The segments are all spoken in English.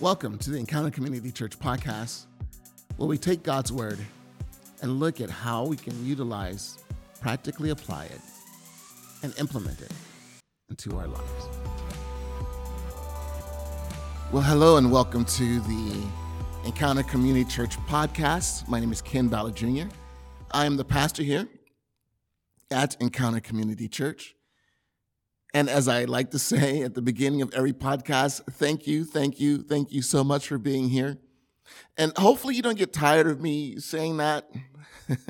Welcome to the Encounter Community Church podcast, where we take God's word and look at how we can utilize, practically apply it, and implement it into our lives. Well, hello and welcome to the Encounter Community Church podcast. My name is Ken Ballard Jr. I am the pastor here at Encounter Community Church. And as I like to say at the beginning of every podcast, thank you, thank you, thank you so much for being here. And hopefully you don't get tired of me saying that.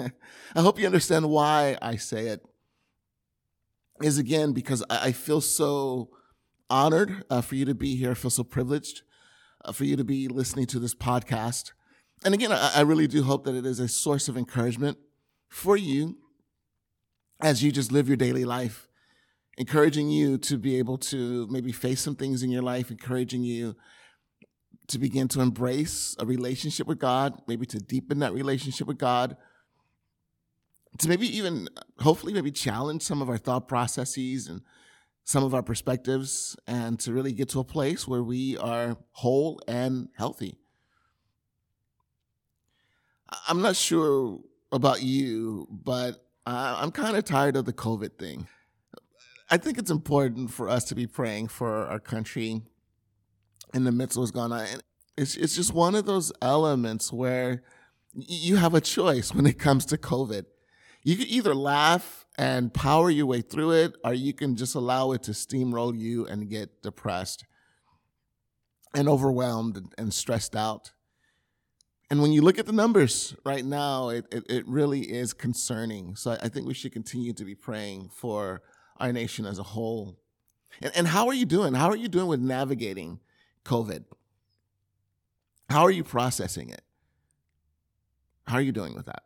I hope you understand why I say it. Is again because I feel so honored uh, for you to be here. I feel so privileged uh, for you to be listening to this podcast. And again, I, I really do hope that it is a source of encouragement for you as you just live your daily life encouraging you to be able to maybe face some things in your life, encouraging you to begin to embrace a relationship with God, maybe to deepen that relationship with God, to maybe even, hopefully, maybe challenge some of our thought processes and some of our perspectives, and to really get to a place where we are whole and healthy. I'm not sure about you, but I'm kind of tired of the COVID thing. I think it's important for us to be praying for our country in the midst of what's going on. And it's it's just one of those elements where you have a choice when it comes to COVID. You can either laugh and power your way through it, or you can just allow it to steamroll you and get depressed and overwhelmed and stressed out. And when you look at the numbers right now, it, it, it really is concerning. So I think we should continue to be praying for our nation as a whole. And, and how are you doing? How are you doing with navigating COVID? How are you processing it? How are you doing with that?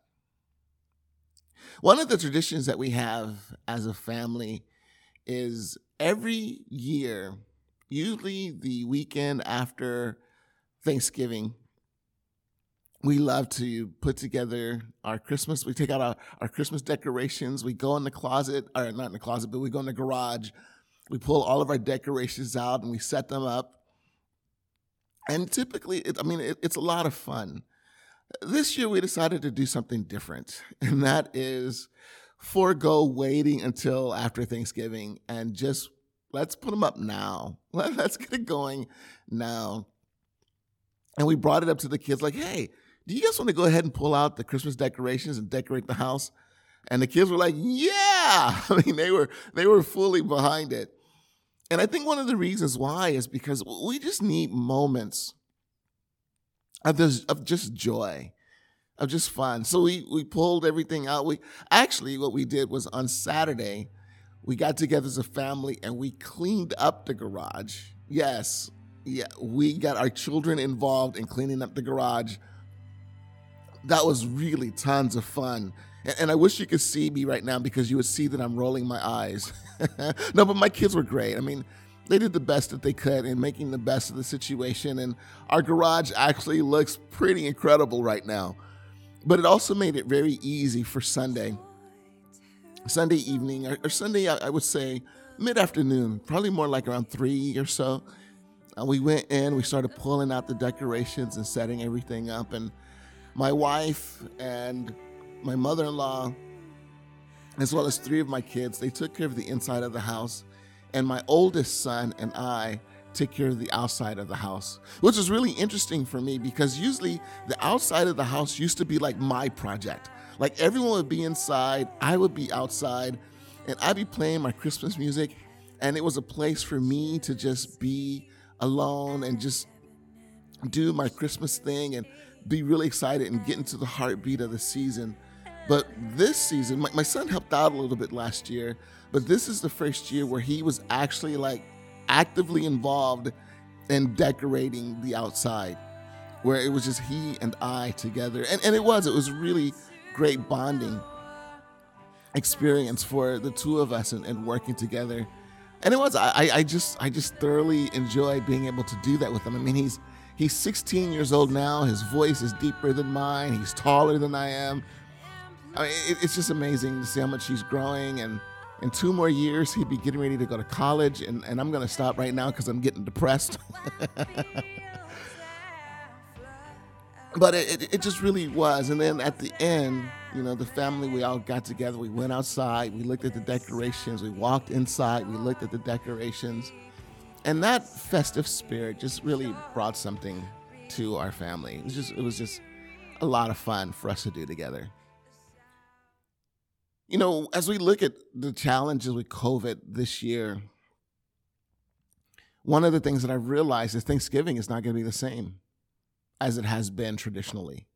One of the traditions that we have as a family is every year, usually the weekend after Thanksgiving, we love to put together our Christmas. We take out our, our Christmas decorations. We go in the closet, or not in the closet, but we go in the garage. We pull all of our decorations out and we set them up. And typically, it, I mean, it, it's a lot of fun. This year, we decided to do something different, and that is forego waiting until after Thanksgiving and just let's put them up now. Let's get it going now. And we brought it up to the kids like, hey, do you guys want to go ahead and pull out the Christmas decorations and decorate the house? And the kids were like, yeah. I mean, they were they were fully behind it. And I think one of the reasons why is because we just need moments of this, of just joy, of just fun. So we we pulled everything out. We actually what we did was on Saturday, we got together as a family and we cleaned up the garage. Yes, yeah, we got our children involved in cleaning up the garage that was really tons of fun. And, and I wish you could see me right now because you would see that I'm rolling my eyes. no, but my kids were great. I mean, they did the best that they could in making the best of the situation. And our garage actually looks pretty incredible right now. But it also made it very easy for Sunday. Sunday evening, or, or Sunday, I, I, would say mid afternoon, probably more like around three or so. And we went in, we started pulling out the decorations and setting everything up. And my wife and my mother in law, as well as three of my kids, they took care of the inside of the house. And my oldest son and I took care of the outside of the house, which was really interesting for me because usually the outside of the house used to be like my project. Like everyone would be inside, I would be outside, and I'd be playing my Christmas music. And it was a place for me to just be alone and just do my Christmas thing and be really excited and get into the heartbeat of the season. But this season, my, my son helped out a little bit last year, but this is the first year where he was actually like actively involved in decorating the outside, where it was just he and I together. And, and it was, it was really great bonding experience for the two of us and, and working together. And it was, I, I just, I just thoroughly enjoy being able to do that with him. I mean, he's, He's 16 years old now. His voice is deeper than mine. He's taller than I am. I mean, it, it's just amazing to see how much he's growing. And in two more years, he'd be getting ready to go to college. And, and I'm going to stop right now because I'm getting depressed. but it, it, it just really was. And then at the end, you know, the family, we all got together. We went outside. We looked at the decorations. We walked inside. We looked at the decorations. And that festive spirit just really brought something to our family. It was just, it was just a lot of fun for us to do together. You know, as we look at the challenges with COVID this year, one of the things that I've realized is Thanksgiving is not going to be the same as it has been traditionally.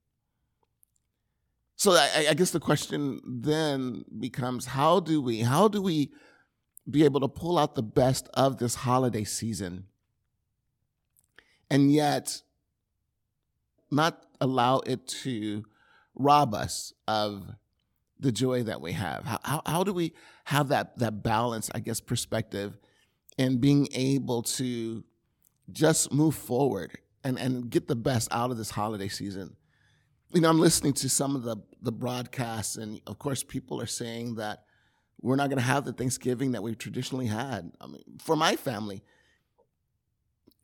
So I, I, guess the question then becomes how do we how do we be able to pull out the best of this holiday season and yet not allow it to rob us of the joy that we have? How, how, how do we have that, that balance, I guess, perspective and being able to just move forward and, and get the best out of this holiday season. You know, I'm listening to some of the, the broadcasts, and of course, people are saying that we're not going to have the Thanksgiving that we've traditionally had. I mean, for my family,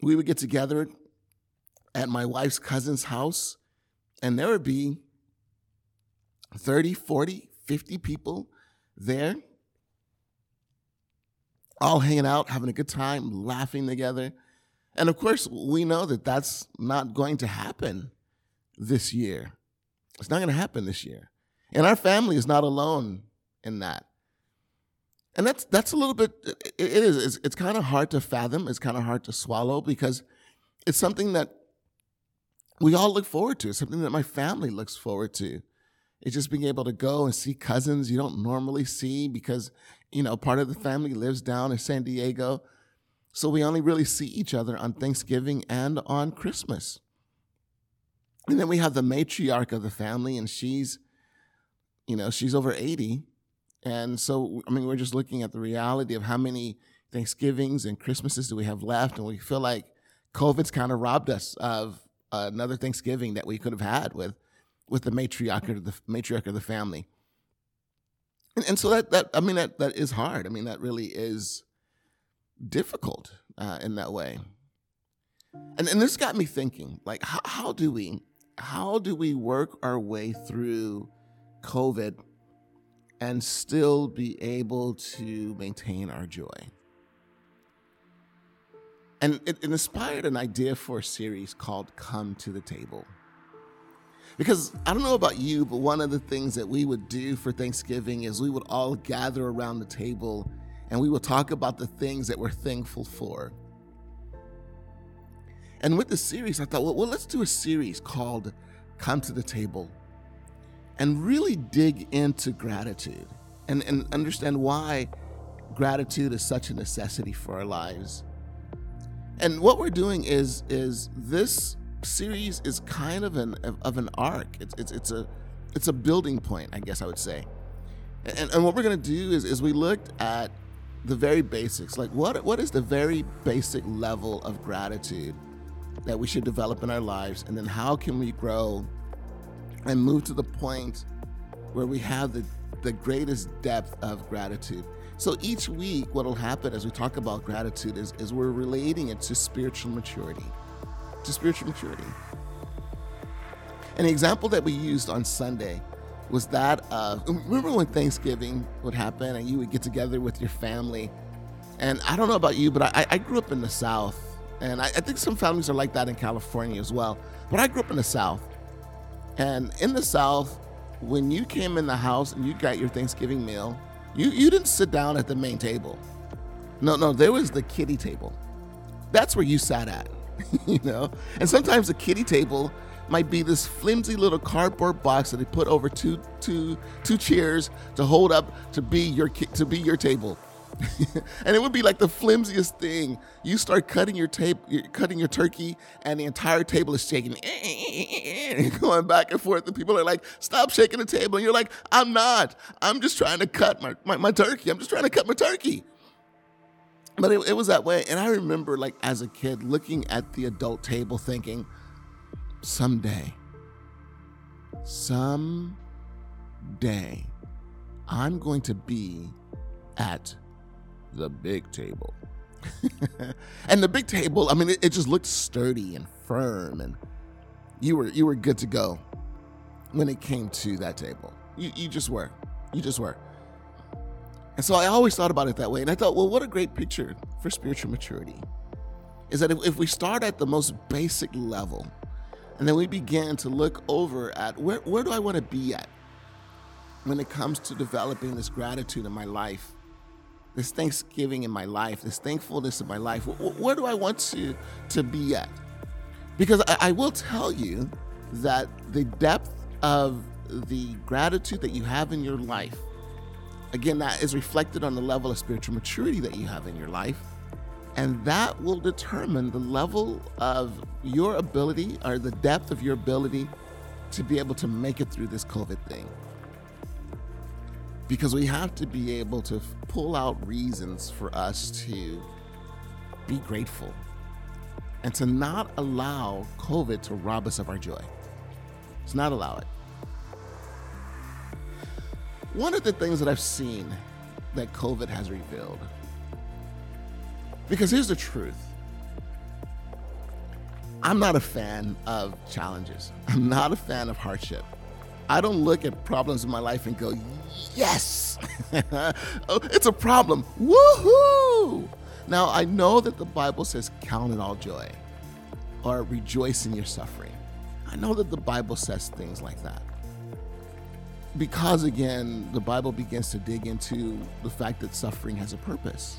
we would get together at my wife's cousin's house, and there would be 30, 40, 50 people there all hanging out, having a good time, laughing together. And of course, we know that that's not going to happen this year. It's not going to happen this year. And our family is not alone in that. And that's that's a little bit it is it's, it's kind of hard to fathom, it's kind of hard to swallow because it's something that we all look forward to, it's something that my family looks forward to. It's just being able to go and see cousins you don't normally see because, you know, part of the family lives down in San Diego. So we only really see each other on Thanksgiving and on Christmas. And then we have the matriarch of the family, and she's, you know, she's over 80. And so, I mean, we're just looking at the reality of how many Thanksgivings and Christmases do we have left. And we feel like COVID's kind of robbed us of another Thanksgiving that we could have had with with the matriarch of the matriarch of the family. And, and so that that I mean that that is hard. I mean that really is difficult uh, in that way. And and this got me thinking, like how, how do we how do we work our way through COVID and still be able to maintain our joy? And it, inspired an idea for a series called Come to the Table. Because I don't know about you, but one of the things that we would do for Thanksgiving is we would all gather around the table and we would talk about the things that we're thankful for. And with the series, I thought, well, well let's do a series called Come to the Table and really dig into gratitude and, and understand why gratitude is such a necessity for our lives. And what we're doing is is this series is kind of an of an arc. It's it's it's a it's a building point, I guess I would say. And, and what we're gonna do is is we looked at the very basics, like what what is the very basic level of gratitude that we should develop in our lives, and then how can we grow and move to the point where we have the the greatest depth of gratitude. So each week, what will happen as we talk about gratitude is, is we're relating it to spiritual maturity to spiritual maturity. An example that we used on Sunday was that of remember when Thanksgiving would happen and you would get together with your family. And I don't know about you, but I, I grew up in the South. And I, I think some families are like that in California as well. But I grew up in the South. And in the South, when you came in the house and you got your Thanksgiving meal, you, you didn't sit down at the main table. No, no, there was the kitty table. That's where you sat at. you know? And sometimes the kitty table might be this flimsy little cardboard box that they put over two, two, two chairs to hold up to be your to be your table. and it would be like the flimsiest thing. You start cutting your tape, cutting your turkey, and the entire table is shaking, going back and forth. And people are like, "Stop shaking the table!" And you're like, "I'm not. I'm just trying to cut my, my, my turkey. I'm just trying to cut my turkey." but it, it was that way. And I remember, like, as a kid, looking at the adult table thinking, someday, someday, I'm going to be at the big table. and the big table, I mean, it, it, just looked sturdy and firm and you were you were good to go when it came to that table. You you just were. You just were. And so I always thought about it that way. And I thought, well, what a great picture for spiritual maturity is that if, if we start at the most basic level and then we begin to look over at where, where do I want to be at when it comes to developing this gratitude in my life, this thanksgiving in my life, this thankfulness in my life, where do I want to, to be at? Because I, I will tell you that the depth of the gratitude that you have in your life Again, that is reflected on the level of spiritual maturity that you have in your life. And that will determine the level of your ability or the depth of your ability to be able to make it through this COVID thing. Because we have to be able to pull out reasons for us to be grateful and to not allow COVID to rob us of our joy. Let's not allow it. One of the things that I've seen that COVID has revealed, because here's the truth I'm not a fan of challenges, I'm not a fan of hardship. I don't look at problems in my life and go, yes, oh, it's a problem. Woohoo! Now, I know that the Bible says, count it all joy or rejoice in your suffering. I know that the Bible says things like that because again, the Bible begins to dig into the fact that suffering has a purpose,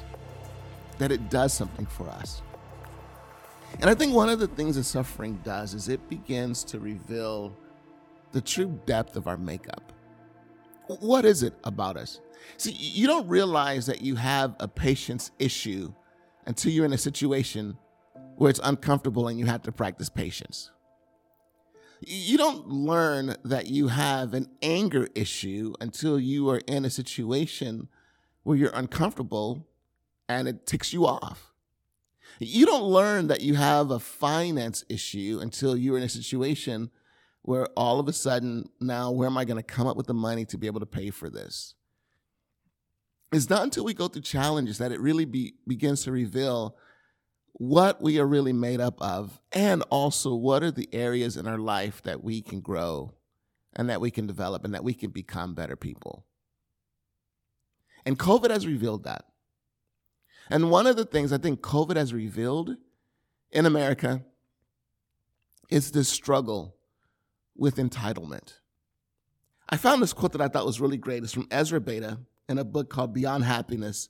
that it does something for us. And I think one of the things that suffering does is it begins to reveal the true depth of our makeup. What is it about us? See, you don't realize that you have a patience issue until you're in a situation where it's uncomfortable and you have to practice patience you don't learn that you have an anger issue until you are in a situation where you're uncomfortable and it ticks you off. You don't learn that you have a finance issue until you're in a situation where all of a sudden, now where am I going to come up with the money to be able to pay for this? It's not until we go through challenges that it really be, begins to reveal what we are really made up of, and also what are the areas in our life that we can grow and that we can develop and that we can become better people. And COVID has revealed that. And one of the things I think COVID has revealed in America is this struggle with entitlement. I found this quote that I thought was really great. It's from Ezra Bayda in a book called Beyond Happiness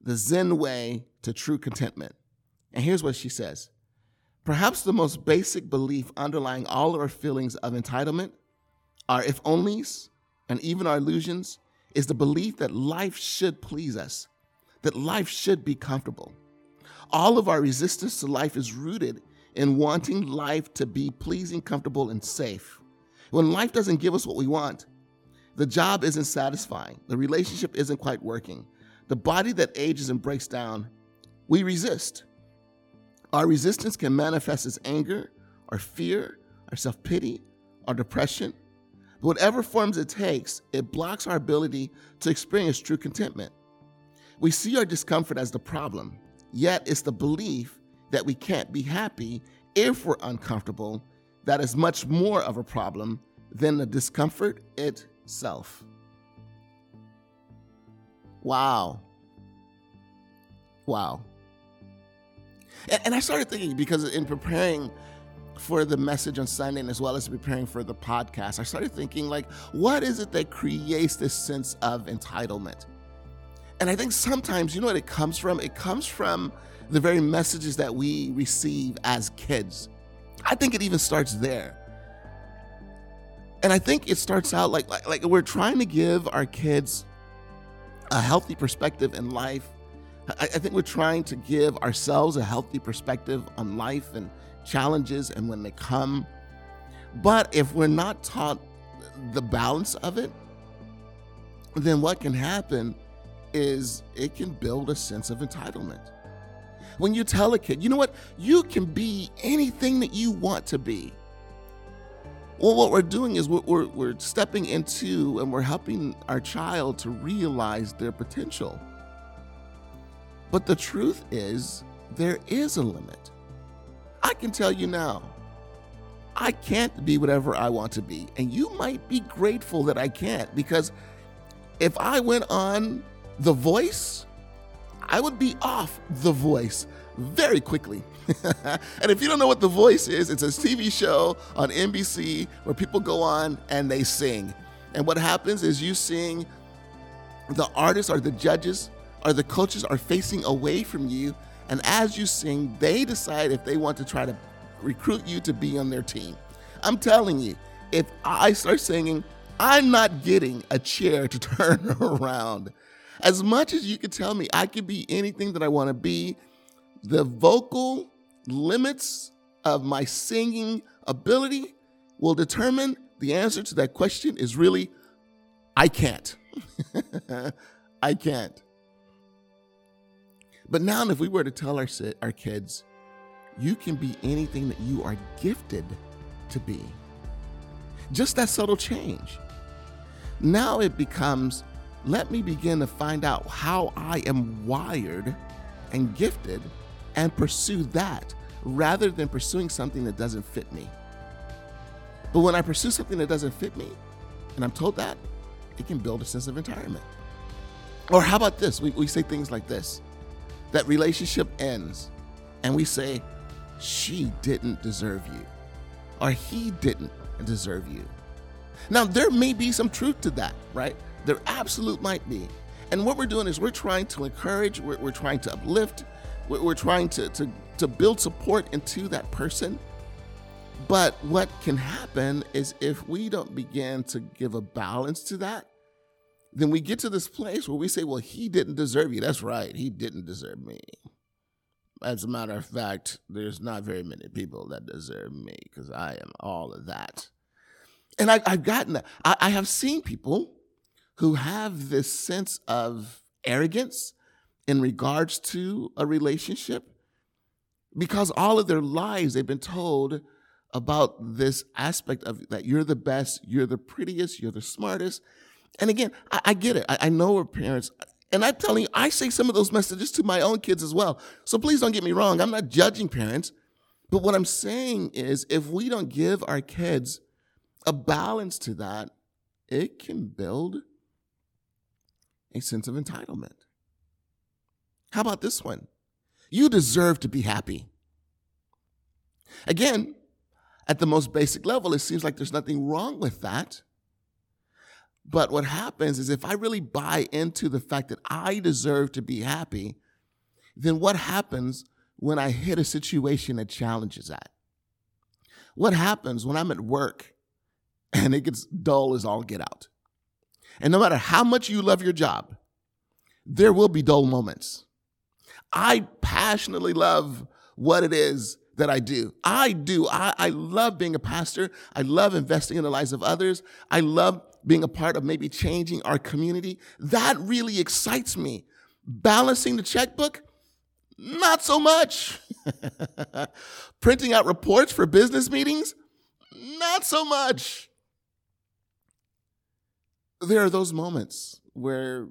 The Zen Way to True Contentment. And here's what she says Perhaps the most basic belief underlying all our feelings of entitlement, our if onlys, and even our illusions is the belief that life should please us, that life should be comfortable. All of our resistance to life is rooted in wanting life to be pleasing, comfortable, and safe. When life doesn't give us what we want, the job isn't satisfying, the relationship isn't quite working, the body that ages and breaks down, we resist. Our resistance can manifest as anger, or fear, or self pity, or depression. But whatever forms it takes, it blocks our ability to experience true contentment. We see our discomfort as the problem, yet it's the belief that we can't be happy if we're uncomfortable that is much more of a problem than the discomfort itself. Wow. Wow. And, I started thinking because in preparing for the message on Sunday and as well as preparing for the podcast, I started thinking, like, what is it that creates this sense of entitlement? And I think sometimes, you know what it comes from? It comes from the very messages that we receive as kids. I think it even starts there. And I think it starts out like, like, like we're trying to give our kids a healthy perspective in life I, I think we're trying to give ourselves a healthy perspective on life and challenges and when they come. But if we're not taught the balance of it, then what can happen is it can build a sense of entitlement. When you tell a kid, you know what, you can be anything that you want to be. Well, what we're doing is we're, we're, we're stepping into and we're helping our child to realize their potential. But the truth is, there is a limit. I can tell you now, I can't be whatever I want to be. And you might be grateful that I can't because if I went on The Voice, I would be off The Voice very quickly. and if you don't know what The Voice is, it's a TV show on NBC where people go on and they sing. And what happens is you sing, the artists or the judges or the coaches are facing away from you. And as you sing, they decide if they want to try to recruit you to be on their team. I'm telling you, if I start singing, I'm not getting a chair to turn around. As much as you can tell me I could be anything that I want to be, the vocal limits of my singing ability will determine the answer to that question is really I can't. I can't. But now, if we were to tell our, our kids, you can be anything that you are gifted to be, just that subtle change. Now it becomes let me begin to find out how I am wired and gifted and pursue that rather than pursuing something that doesn't fit me. But when I pursue something that doesn't fit me, and I'm told that, it can build a sense of entirement. Or how about this? We, we say things like this that relationship ends, and we say, she didn't deserve you, or he didn't deserve you. Now, there may be some truth to that, right? There absolute might be. And what we're doing is we're trying to encourage, we're, we're trying to uplift, we're, we're trying to, to, to build support into that person. But what can happen is if we don't begin to give a balance to that, then we get to this place where we say, well, he didn't deserve you. That's right. He didn't deserve me. As a matter of fact, there's not very many people that deserve me because I am all of that. And I, have gotten that. I, I have seen people who have this sense of arrogance in regards to a relationship because all of their lives they've been told about this aspect of that you're the best, you're the prettiest, you're the smartest. And again, I, I get it. I, I know our parents, and I'm telling you, I say some of those messages to my own kids as well. So please don't get me wrong. I'm not judging parents. But what I'm saying is, if we don't give our kids a balance to that, it can build a sense of entitlement. How about this one? You deserve to be happy. Again, at the most basic level, it seems like there's nothing wrong with that. But what happens is if I really buy into the fact that I deserve to be happy, then what happens when I hit a situation that challenges that? What happens when I'm at work and it gets dull as all get out? And no matter how much you love your job, there will be dull moments. I passionately love what it is that I do. I do. I, I love being a pastor. I love investing in the lives of others. I love being a part of maybe changing our community. That really excites me. Balancing the checkbook, not so much. Printing out reports for business meetings, not so much. There are those moments where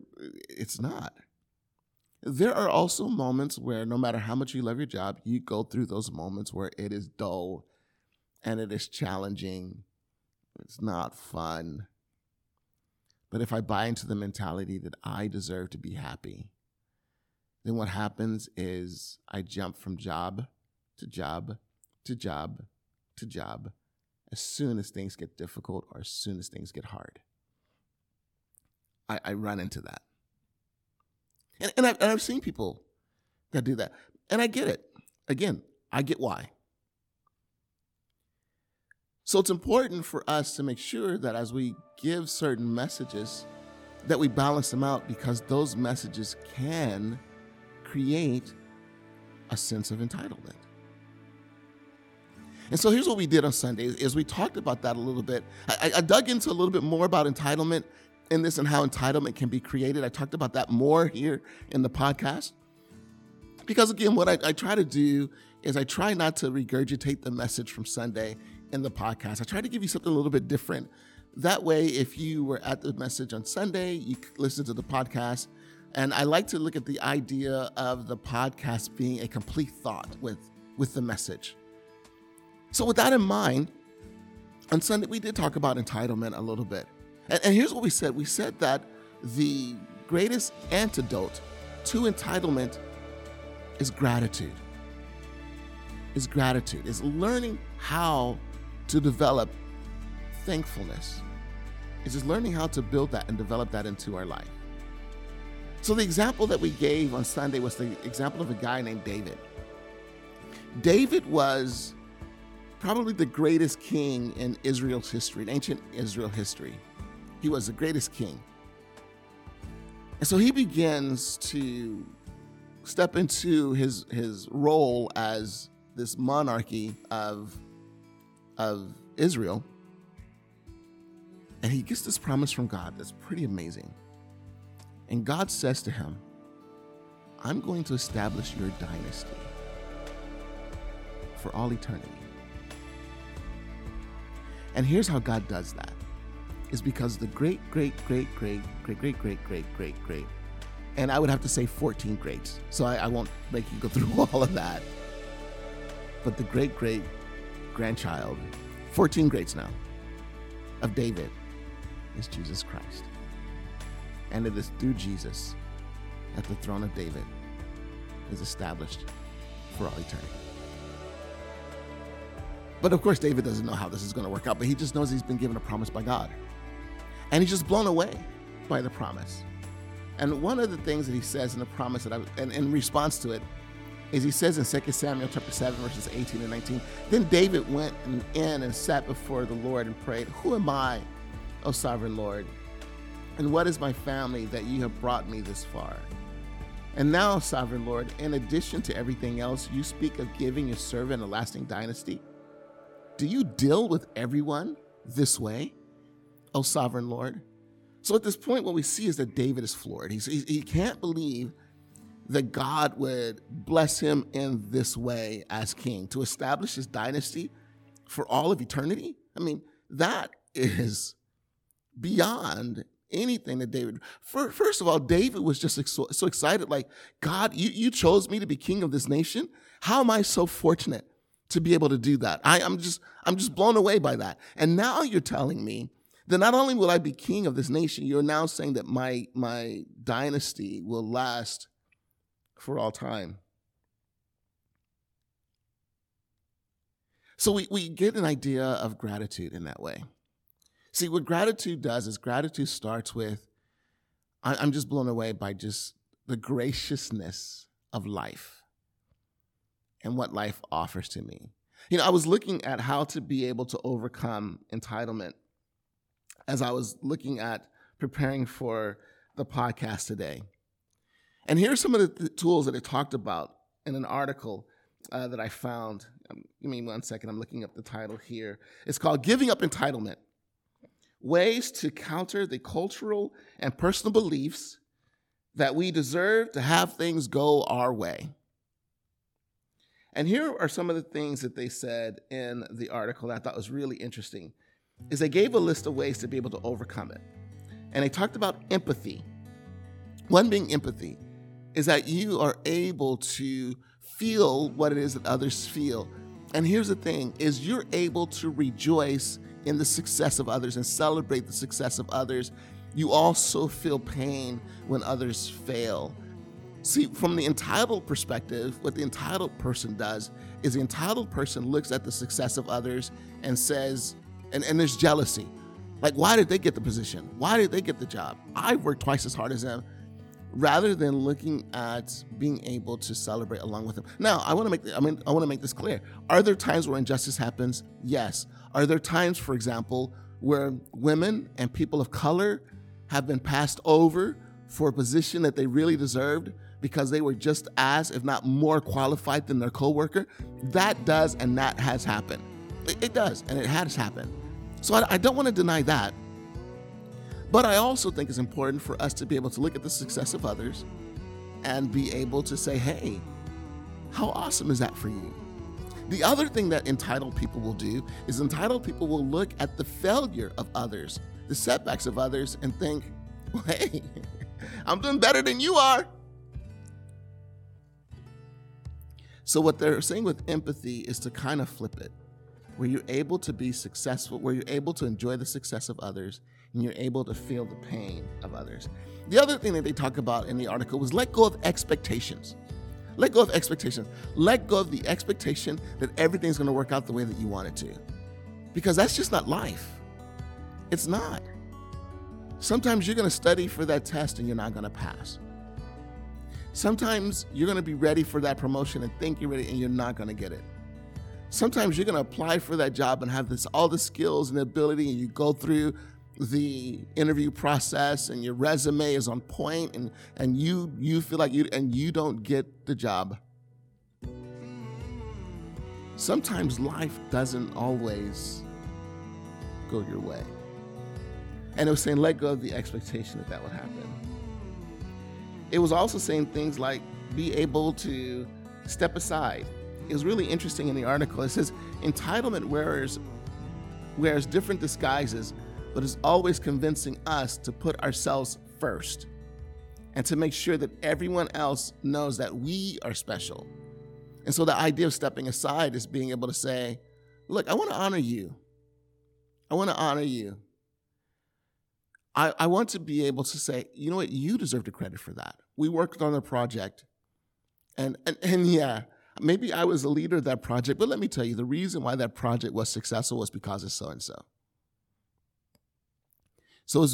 it's not. There are also moments where, no matter how much you love your job, you go through those moments where it is dull and it is challenging. It's not fun. But if I buy into the mentality that I deserve to be happy, then what happens is I jump from job to job to job to job as soon as things get difficult or as soon as things get hard. I, I run into that. And, and, I've, and I've seen people that do that. And I get it. Again, I get why. So it's important for us to make sure that as we give certain messages, that we balance them out because those messages can create a sense of entitlement. And so here's what we did on Sunday is we talked about that a little bit. I, I dug into a little bit more about entitlement in this and how entitlement can be created. I talked about that more here in the podcast. Because again, what I, I, try to do is I try not to regurgitate the message from Sunday in the podcast. I try to give you something a little bit different. That way, if you were at the message on Sunday, you listen to the podcast. And I like to look at the idea of the podcast being a complete thought with, with the message. So, with that in mind, on Sunday, we did talk about entitlement a little bit. And, and here's what we said we said that the greatest antidote to entitlement is gratitude. Is gratitude, is learning how to develop thankfulness. It's just learning how to build that and develop that into our life. So, the example that we gave on Sunday was the example of a guy named David. David was probably the greatest king in Israel's history, in ancient Israel history. He was the greatest king. And so he begins to step into his, his role as this monarchy of, of Israel. And he gets this promise from God that's pretty amazing. And God says to him, I'm going to establish your dynasty for all eternity. And here's how God does that. Is because the great, great, great, great, great, great, great, great, great, great, and I would have to say 14 greats. So I, I won't make you go through all of that. But the great, great grandchild, 14 greats now, of David is Jesus Christ. And it is through Jesus that the throne of David is established for all eternity. But of course, David doesn't know how this is going to work out, but he just knows he's been given a promise by God. And he's just blown away by the promise. And one of the things that he says in the promise that I, and in response to it, is he says in 2 Samuel chapter 7, verses 18 and 19, Then David went in and sat before the Lord and prayed, Who am I, O sovereign Lord? And what is my family that you have brought me this far? And now, sovereign Lord, in addition to everything else, you speak of giving your servant a lasting dynasty. Do you deal with everyone this way, O sovereign Lord? So at this point, what we see is that David is floored. He's, he, he can't believe that God would bless him in this way as king to establish his dynasty for all of eternity. I mean, that is beyond anything that David. First of all, David was just so, excited, like, God, you, you chose me to be king of this nation. How am I so fortunate? to be able to do that. I, I, am just I'm just blown away by that. And now you're telling me that not only will I be king of this nation, you're now saying that my my dynasty will last for all time. So we, we get an idea of gratitude in that way. See, what gratitude does is gratitude starts with I, I'm just blown away by just the graciousness of life and what life offers to me. You know, I was looking at how to be able to overcome entitlement as I was looking at preparing for the podcast today. And here are some of the th- tools that it talked about in an article uh, that I found. Um, give me one second, I'm looking up the title here. It's called Giving Up Entitlement Ways to Counter the Cultural and Personal Beliefs that we deserve to have things go our way. And here are some of the things that they said in the article that I thought was really interesting. Is they gave a list of ways to be able to overcome it. And they talked about empathy. One being empathy is that you are able to feel what it is that others feel. And here's the thing is you're able to rejoice in the success of others and celebrate the success of others. You also feel pain when others fail. See, from the entitled perspective, what the entitled person does is the entitled person looks at the success of others and says, and, and there's jealousy. Like, why did they get the position? Why did they get the job? I worked twice as hard as them. Rather than looking at being able to celebrate along with them. Now, I want to make I mean I want to make this clear. Are there times where injustice happens? Yes. Are there times, for example, where women and people of color have been passed over for a position that they really deserved? because they were just as, if not more qualified than their coworker. That does and that has happened. It, does and it has happened. So I, I don't want to deny that. But I also think it's important for us to be able to look at the success of others and be able to say, hey, how awesome is that for you? The other thing that entitled people will do is entitled people will look at the failure of others, the setbacks of others, and think, well, hey, I'm doing better than you are. So, what they're saying with empathy is to kind of flip it. Where you're able to be successful, where you're able to enjoy the success of others, and you're able to feel the pain of others. The other thing that they talk about in the article was let go of expectations. Let go of expectations. Let go of the expectation that everything's going to work out the way that you want it to. Because that's just not life. It's not. Sometimes you're going to study for that test and you're not going to pass. Sometimes you're going to be ready for that promotion and think you're ready and you're not going to get it. Sometimes you're going to apply for that job and have this all the skills and ability, and you go through the interview process and your resume is on point and, and you you feel like you and you don't get the job. Sometimes life doesn't always go your way. And it was saying let go of the expectation that that would happen. It was also saying things like be able to step aside was really interesting in the article. It says entitlement wears wears different disguises, but is always convincing us to put ourselves first and to make sure that everyone else knows that we are special. And so the idea of stepping aside is being able to say, look, I want to honor you. I want to honor you. I, I want to be able to say, you know what, you deserve the credit for that. We worked on the project. And, and, and yeah, maybe I was the leader of that project, but let me tell you, the reason why that project was successful was because of so and so. So,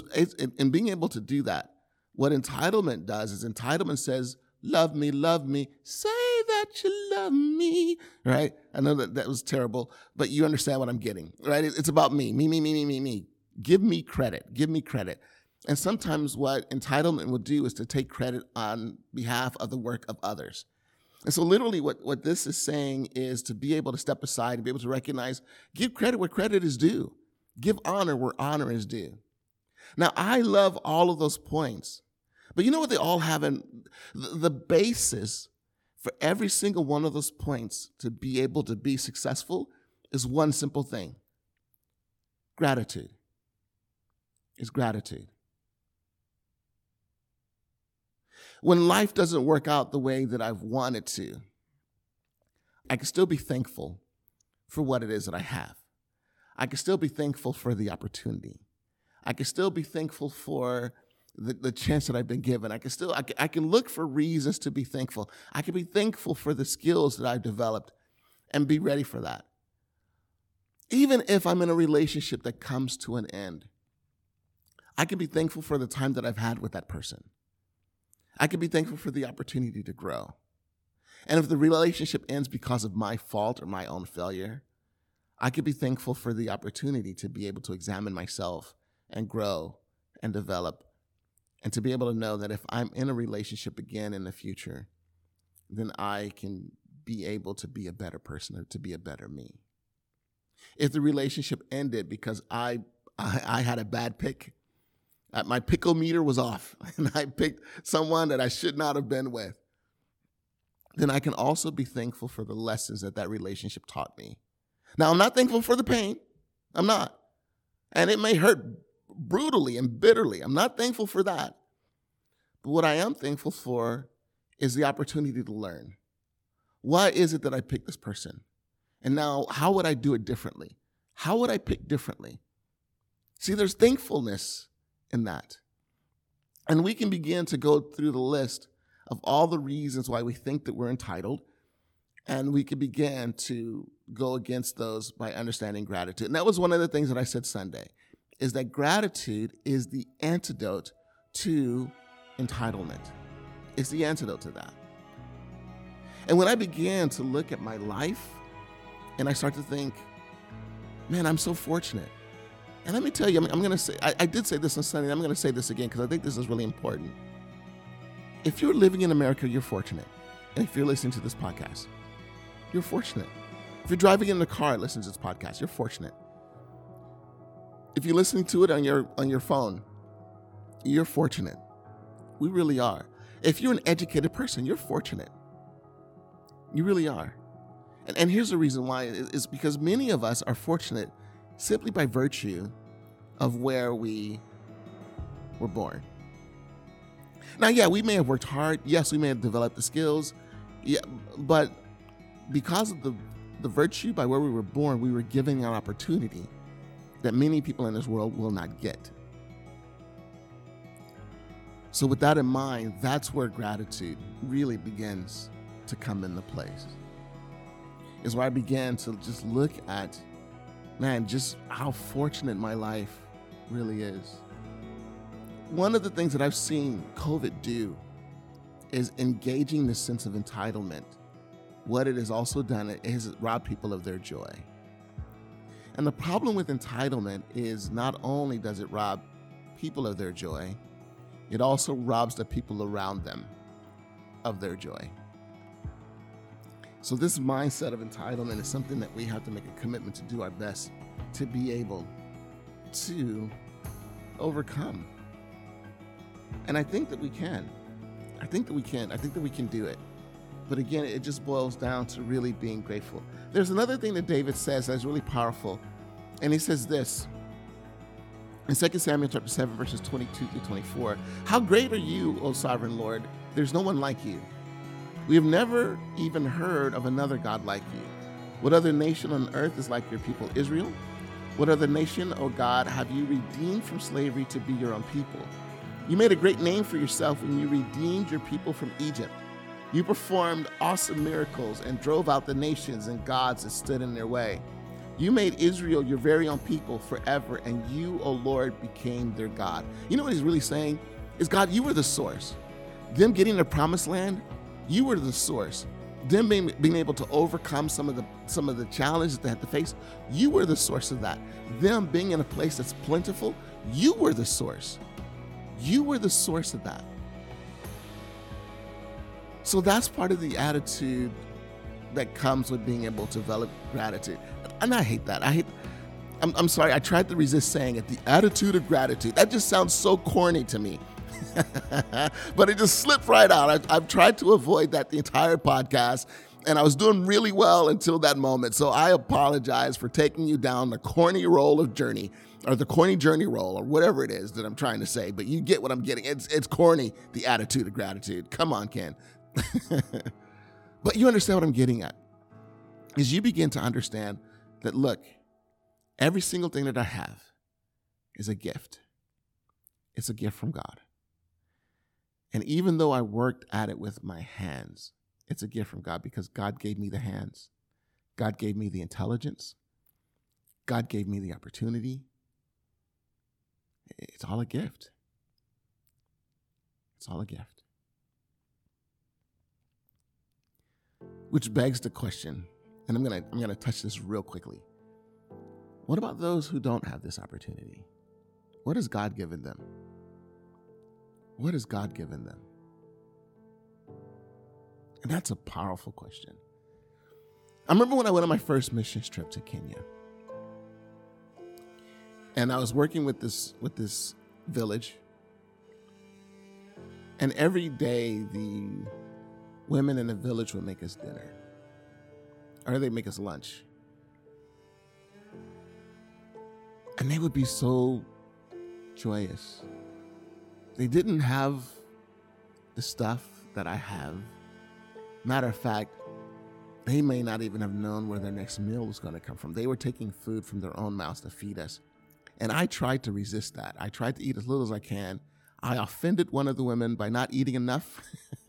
in being able to do that, what entitlement does is entitlement says, Love me, love me, say that you love me, right? I know that that was terrible, but you understand what I'm getting, right? It's about me, me, me, me, me, me, me. Give me credit, give me credit. And sometimes what entitlement will do is to take credit on behalf of the work of others. And so, literally, what, what this is saying is to be able to step aside and be able to recognize, give credit where credit is due, give honor where honor is due. Now, I love all of those points, but you know what they all have in the basis for every single one of those points to be able to be successful is one simple thing gratitude. Is gratitude. When life doesn't work out the way that I've wanted to, I can still be thankful for what it is that I have. I can still be thankful for the opportunity. I can still be thankful for the, the chance that I've been given. I can still, I can, I can look for reasons to be thankful. I can be thankful for the skills that I've developed and be ready for that. Even if I'm in a relationship that comes to an end, I can be thankful for the time that I've had with that person. I can be thankful for the opportunity to grow. And if the relationship ends because of my fault or my own failure, I could be thankful for the opportunity to be able to examine myself and grow and develop and to be able to know that if I'm in a relationship again in the future, then I can be able to be a better person or to be a better me. If the relationship ended because I I, I had a bad pick Uh, my pickle meter was off and I picked someone that I should not have been with, then I can also be thankful for the lessons that that relationship taught me. Now, I'm not thankful for the pain. I'm not. And it may hurt brutally and bitterly. I'm not thankful for that. But what I am thankful for is the opportunity to learn. Why is it that I picked this person? And now, how would I do it differently? How would I pick differently? See, there's thankfulness in that. And we can begin to go through the list of all the reasons why we think that we're entitled. And we can begin to go against those by understanding gratitude. And that was one of the things that I said Sunday is that gratitude is the antidote to entitlement. It's the antidote to that. And when I began to look at my life and I start to think, man, I'm so fortunate. And let me tell you, I'm, I'm going to say, I, I, did say this on Sunday, I'm going to say this again because I think this is really important. If you're living in America, you're fortunate. And if you're listening to this podcast, you're fortunate. If you're driving in the car, listening to this podcast, you're fortunate. If you're listening to it on your on your phone, you're fortunate. We really are. If you're an educated person, you're fortunate. You really are. And, and here's the reason why is because many of us are fortunate simply by virtue of where we were born. Now, yeah, we may have worked hard. Yes, we may have developed the skills. Yeah, but because of the the virtue by where we were born, we were given an opportunity that many people in this world will not get. So, with that in mind, that's where gratitude really begins to come into place. Is where I began to just look at, man, just how fortunate my life really is. One of the things that I've seen COVID do is engaging the sense of entitlement. What it has also done is rob people of their joy. And the problem with entitlement is not only does it rob people of their joy, it also robs the people around them of their joy. So, this mindset of entitlement is something that we have to make a commitment to do our best to be able to overcome. And I think that we can. I think that we can. I think that we can do it. But again, it just boils down to really being grateful. There's another thing that David says that's really powerful. And he says this in 2 Samuel chapter 7, verses 22 through 24. How great are you, O sovereign Lord? There's no one like you. We have never even heard of another God like you. What other nation on earth is like your people, Israel? What other nation, O God, have you redeemed from slavery to be your own people? You made a great name for yourself when you redeemed your people from Egypt. You performed awesome miracles and drove out the nations and gods that stood in their way. You made Israel your very own people forever, and you, O Lord, became their God. You know what he's really saying? Is God, you were the source. Them getting the promised land, you were the source. Them being, being able to overcome some of the some of the challenges they had to face, you were the source of that. Them being in a place that's plentiful, you were the source. You were the source of that. So that's part of the attitude that comes with being able to develop gratitude. And I hate that. I hate, I'm, I'm sorry, I tried to resist saying it. The attitude of gratitude. That just sounds so corny to me. but it just slipped right out. I, I've tried to avoid that the entire podcast and I was doing really well until that moment. So I apologize for taking you down the corny roll of journey or the corny journey roll or whatever it is that I'm trying to say. But you get what I'm getting. It's it's corny, the attitude of gratitude. Come on, Ken. but you understand what I'm getting at. Is you begin to understand that look, every single thing that I have is a gift. It's a gift from God. And even though I worked at it with my hands, it's a gift from God because God gave me the hands. God gave me the intelligence. God gave me the opportunity. It's all a gift. It's all a gift. Which begs the question, and I'm gonna I'm gonna touch this real quickly. What about those who don't have this opportunity? What has God given them? What has God given them? And that's a powerful question. I remember when I went on my first missions trip to Kenya. And I was working with this with this village. And every day the women in the village would make us dinner. Or they'd make us lunch. And they would be so joyous. They didn't have the stuff that I have Matter of fact, they may not even have known where their next meal was going to come from. They were taking food from their own mouths to feed us. And I tried to resist that. I tried to eat as little as I can. I offended one of the women by not eating enough.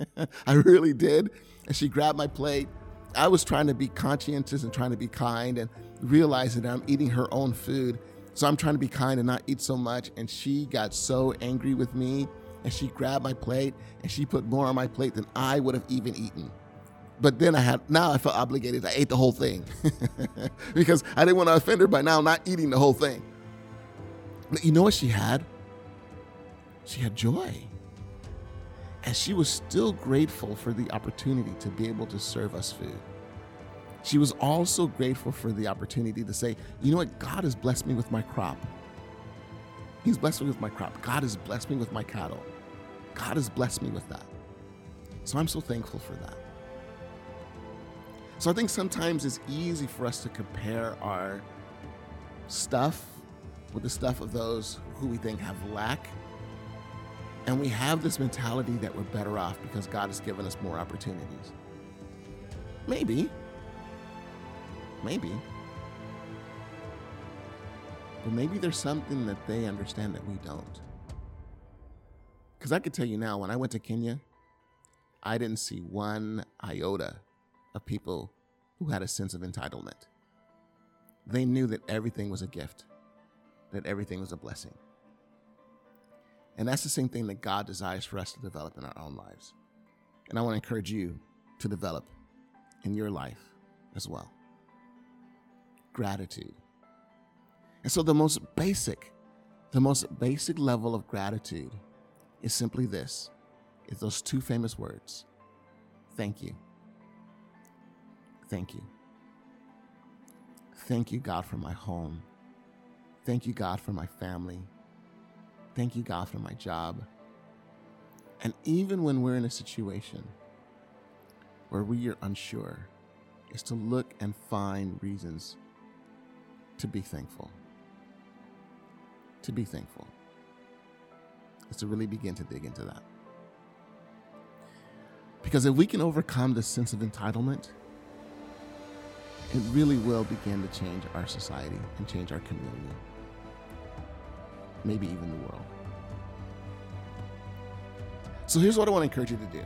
I really did. And she grabbed my plate. I was trying to be conscientious and trying to be kind and realizing that I'm eating her own food. So I'm trying to be kind and not eat so much. And she got so angry with me and she grabbed my plate and she put more on my plate than I would have even eaten. But then I had now I felt obligated. I ate the whole thing because I didn't want to offend her by now not eating the whole thing. But you know what she had? She had joy. And she was still grateful for the opportunity to be able to serve us food. She was also grateful for the opportunity to say, you know what? God has blessed me with my crop. He's blessed me with my crop. God has blessed me with my cattle. God has blessed me with that. So I'm so thankful for that. So I think sometimes it's easy for us to compare our stuff with the stuff of those who we think have lack. And we have this mentality that we're better off because God has given us more opportunities. Maybe. Maybe. But maybe there's something that they understand that we don't. Because I could tell you now, when I went to Kenya, I didn't see one iota of people who had a sense of entitlement. They knew that everything was a gift, that everything was a blessing. And that's the same thing that God desires for us to develop in our own lives. And I want to encourage you to develop in your life as well gratitude. And so, the most basic, the most basic level of gratitude is simply this is those two famous words thank you. Thank you. Thank you, God, for my home. Thank you, God, for my family. Thank you, God, for my job. And even when we're in a situation where we are unsure, is to look and find reasons to be thankful. To be thankful is to really begin to dig into that. Because if we can overcome this sense of entitlement, it really will begin to change our society and change our community, maybe even the world. So here's what I want to encourage you to do.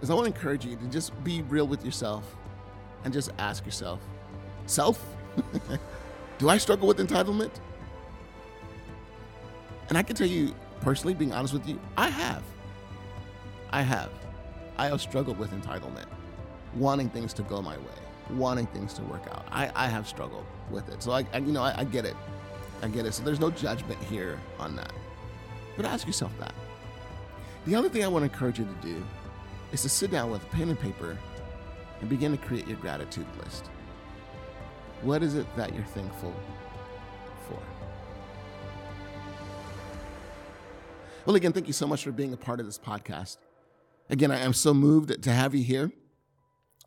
Is I want to encourage you to just be real with yourself and just ask yourself, self, do I struggle with entitlement? And I can tell you personally, being honest with you, I have. I have. I have struggled with entitlement, wanting things to go my way, wanting things to work out. I, I have struggled with it. So I, I you know, I, I get it. I get it. So there's no judgment here on that. But ask yourself that. The other thing I want to encourage you to do is to sit down with pen and paper and begin to create your gratitude list. What is it that you're thankful for? Well, again, thank you so much for being a part of this podcast. Again, I am so moved to have you here.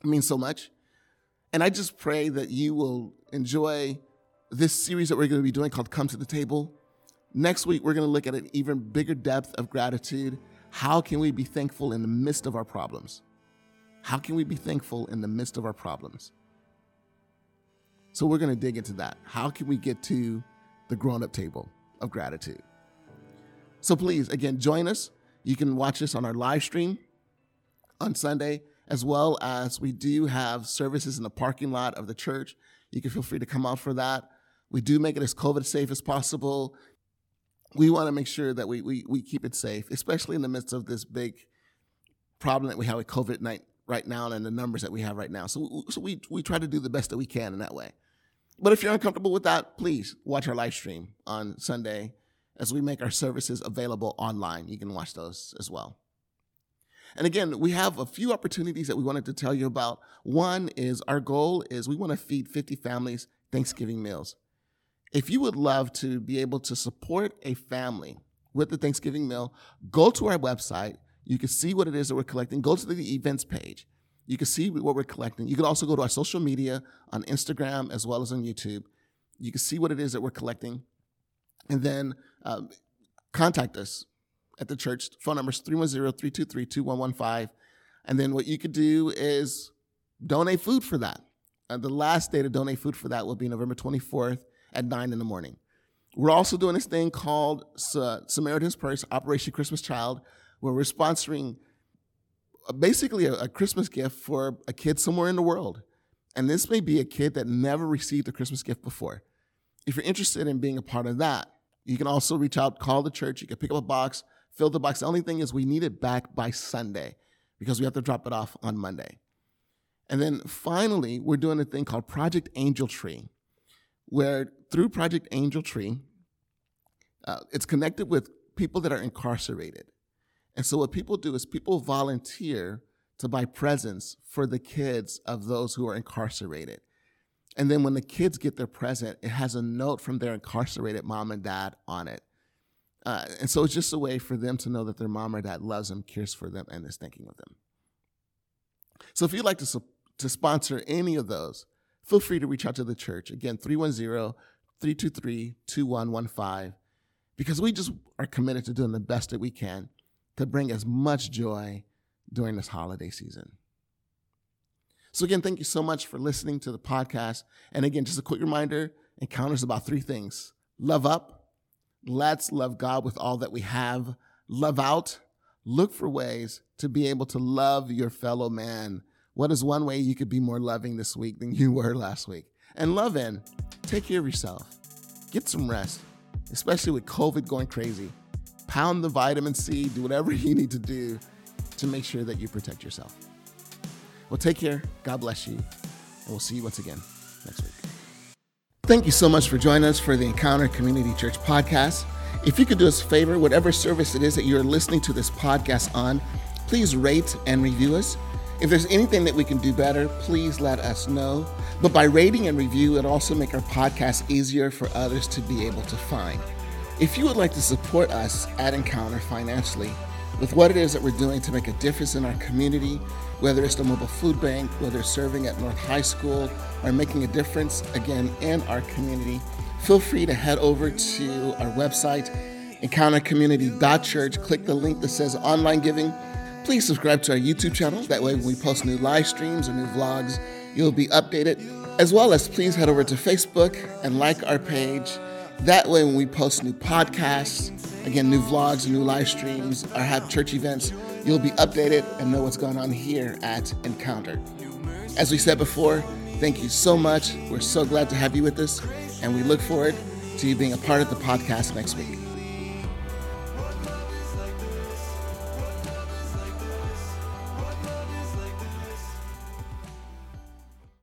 It means so much. And I just pray that you will enjoy this series that we're going to be doing called Come to the Table. Next week, we're going to look at an even bigger depth of gratitude. How can we be thankful in the midst of our problems? How can we be thankful in the midst of our problems? So, we're going to dig into that. How can we get to the grown up table of gratitude? So, please, again, join us. You can watch us on our live stream on Sunday, as well as we do have services in the parking lot of the church. You can feel free to come out for that. We do make it as COVID safe as possible. We want to make sure that we, we, we keep it safe, especially in the midst of this big problem that we have with COVID right now and the numbers that we have right now. So, so we, we try to do the best that we can in that way. But if you're uncomfortable with that, please watch our live stream on Sunday as we make our services available online. You can watch those as well. And again, we have a few opportunities that we wanted to tell you about. One is our goal is we want to feed 50 families Thanksgiving meals. If you would love to be able to support a family with the Thanksgiving meal, go to our website. You can see what it is that we're collecting. Go to the events page. You can see what we're collecting. You can also go to our social media on Instagram as well as on YouTube. You can see what it is that we're collecting. And then um, contact us at the church. Phone number is 310-323-2115. And then what you could do is donate food for that. Uh, the last day to donate food for that will be November 24th at 9 in the morning. We're also doing this thing called Samaritan's Purse, Operation Christmas Child, where we're sponsoring basically a, a Christmas gift for a kid somewhere in the world. And this may be a kid that never received a Christmas gift before. If you're interested in being a part of that, you can also reach out, call the church. You can pick up a box, fill the box. The only thing is we need it back by Sunday because we have to drop it off on Monday. And then finally, we're doing a thing called Project Angel Tree, where through Project Angel Tree, uh, it's connected with people that are incarcerated. And so what people do is people volunteer to buy presents for the kids of those who are incarcerated. And then when the kids get their present, it has a note from their incarcerated mom and dad on it. Uh, and so it's just a way for them to know that their mom or dad loves them, cares for them, and is thinking of them. So if you'd like to, to sponsor any of those, feel free to reach out to the church. Again, 310 323 2115, because we just are committed to doing the best that we can to bring as much joy during this holiday season. So, again, thank you so much for listening to the podcast. And again, just a quick reminder Encounter's about three things love up, let's love God with all that we have, love out, look for ways to be able to love your fellow man. What is one way you could be more loving this week than you were last week? And love in, take care of yourself, get some rest, especially with COVID going crazy. Pound the vitamin C, do whatever you need to do to make sure that you protect yourself. Well, take care. God bless you. And we'll see you once again next week. Thank you so much for joining us for the Encounter Community Church podcast. If you could do us a favor, whatever service it is that you're listening to this podcast on, please rate and review us. If there's anything that we can do better, please let us know. But by rating and review, it also make our podcast easier for others to be able to find. If you would like to support us at Encounter financially, with what it is that we're doing to make a difference in our community, whether it's the mobile food bank, whether it's serving at North High School, or making a difference again in our community, feel free to head over to our website, encountercommunity.church. Click the link that says online giving. Please subscribe to our YouTube channel. That way, when we post new live streams or new vlogs, you'll be updated. As well as please head over to Facebook and like our page. That way, when we post new podcasts, again, new vlogs, new live streams, or have church events, you'll be updated and know what's going on here at Encounter. As we said before, thank you so much. We're so glad to have you with us, and we look forward to you being a part of the podcast next week.